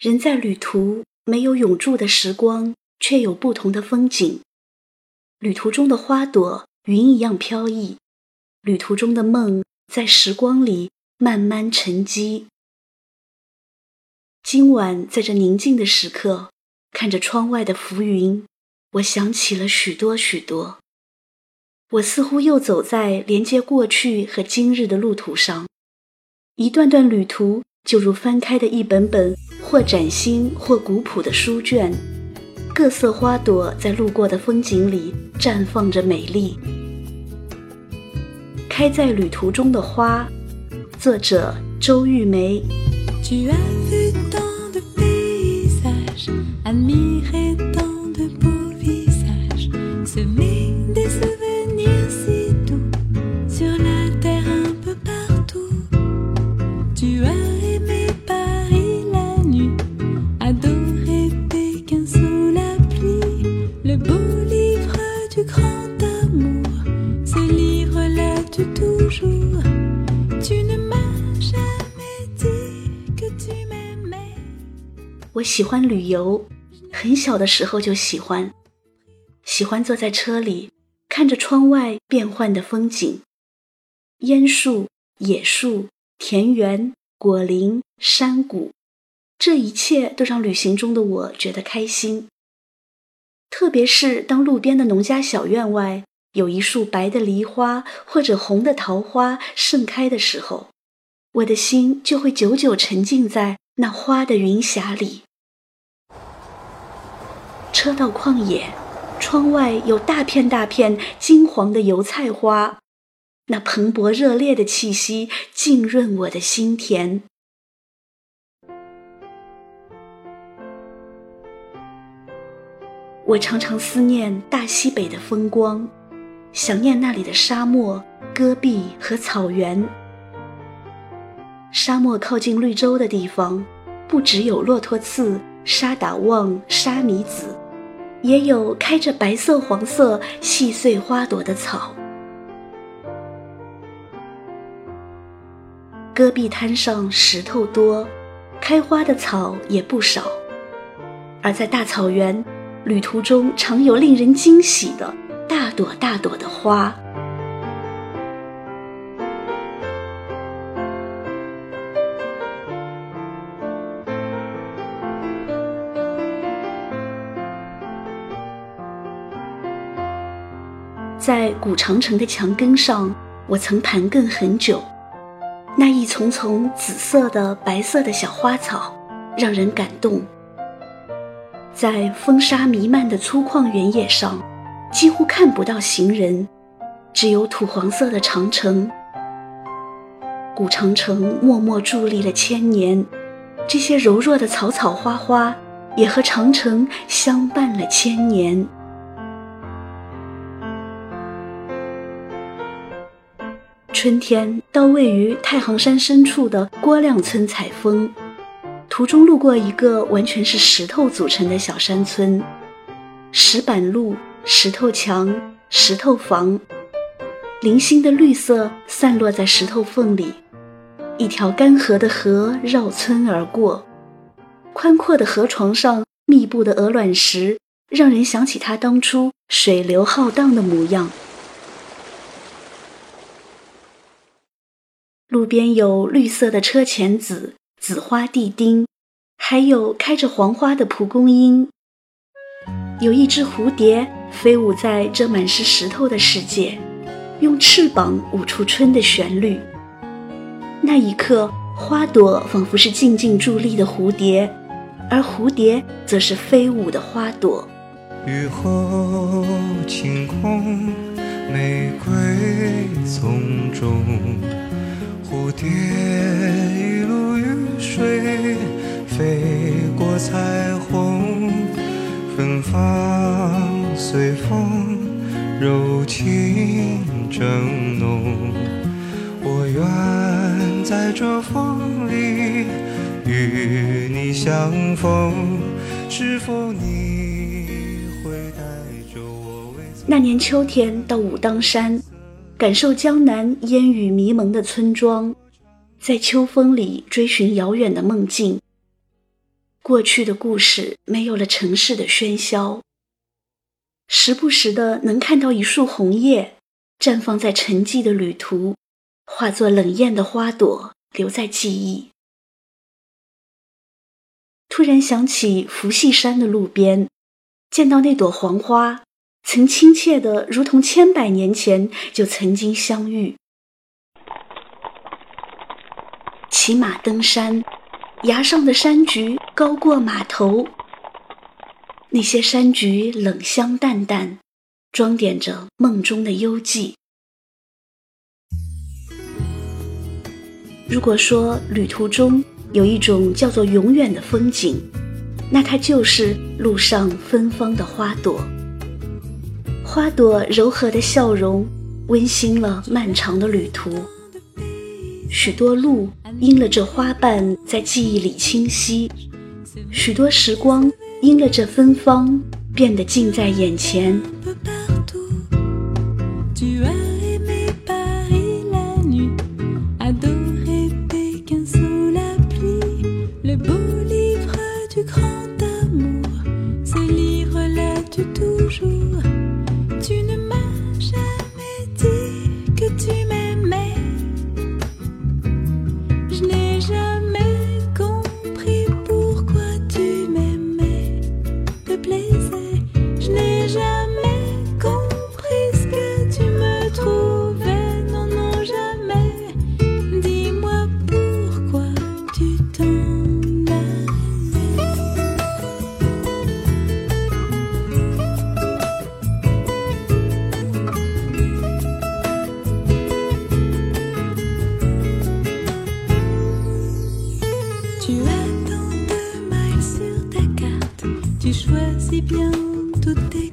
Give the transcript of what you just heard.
人在旅途，没有永驻的时光，却有不同的风景。旅途中的花朵，云一样飘逸；旅途中的梦，在时光里慢慢沉积。今晚在这宁静的时刻，看着窗外的浮云，我想起了许多许多。我似乎又走在连接过去和今日的路途上，一段段旅途就如翻开的一本本。或崭新或古朴的书卷，各色花朵在路过的风景里绽放着美丽。开在旅途中的花，作者周玉梅。我喜欢旅游，很小的时候就喜欢，喜欢坐在车里，看着窗外变幻的风景，烟树、野树、田园、果林、山谷，这一切都让旅行中的我觉得开心。特别是当路边的农家小院外有一束白的梨花或者红的桃花盛开的时候，我的心就会久久沉浸在那花的云霞里。车到旷野，窗外有大片大片金黄的油菜花，那蓬勃热烈的气息浸润我的心田。我常常思念大西北的风光，想念那里的沙漠、戈壁和草原。沙漠靠近绿洲的地方，不只有骆驼刺、沙打旺、沙弥子。也有开着白色、黄色细碎花朵的草。戈壁滩上石头多，开花的草也不少。而在大草原，旅途中常有令人惊喜的大朵大朵的花。在古长城的墙根上，我曾盘亘很久。那一丛丛紫色的、白色的小花草，让人感动。在风沙弥漫的粗犷原野上，几乎看不到行人，只有土黄色的长城。古长城默默伫立了千年，这些柔弱的草草花花，也和长城相伴了千年。春天到位于太行山深处的郭亮村采风，途中路过一个完全是石头组成的小山村，石板路、石头墙、石头房，零星的绿色散落在石头缝里。一条干涸的河绕村而过，宽阔的河床上密布的鹅卵石，让人想起它当初水流浩荡的模样。路边有绿色的车前子、紫花地丁，还有开着黄花的蒲公英。有一只蝴蝶飞舞在这满是石头的世界，用翅膀舞出春的旋律。那一刻，花朵仿佛是静静伫立的蝴蝶，而蝴蝶则是飞舞的花朵。雨后晴空，玫瑰丛中。蝴蝶一路雨水飞过彩虹，芬芳随风，柔情正浓。我愿在这风里与你相逢，是否你会带着我？那年秋天到武当山。感受江南烟雨迷蒙的村庄，在秋风里追寻遥远的梦境。过去的故事没有了城市的喧嚣，时不时的能看到一束红叶绽放在沉寂的旅途，化作冷艳的花朵留在记忆。突然想起伏羲山的路边，见到那朵黄花，曾亲切的如同千百年前就曾经相遇。骑马登山。崖上的山菊高过码头，那些山菊冷香淡淡，装点着梦中的幽寂。如果说旅途中有一种叫做永远的风景，那它就是路上芬芳的花朵。花朵柔和的笑容，温馨了漫长的旅途。许多路因了这花瓣在记忆里清晰，许多时光因了这芬芳变得近在眼前。tout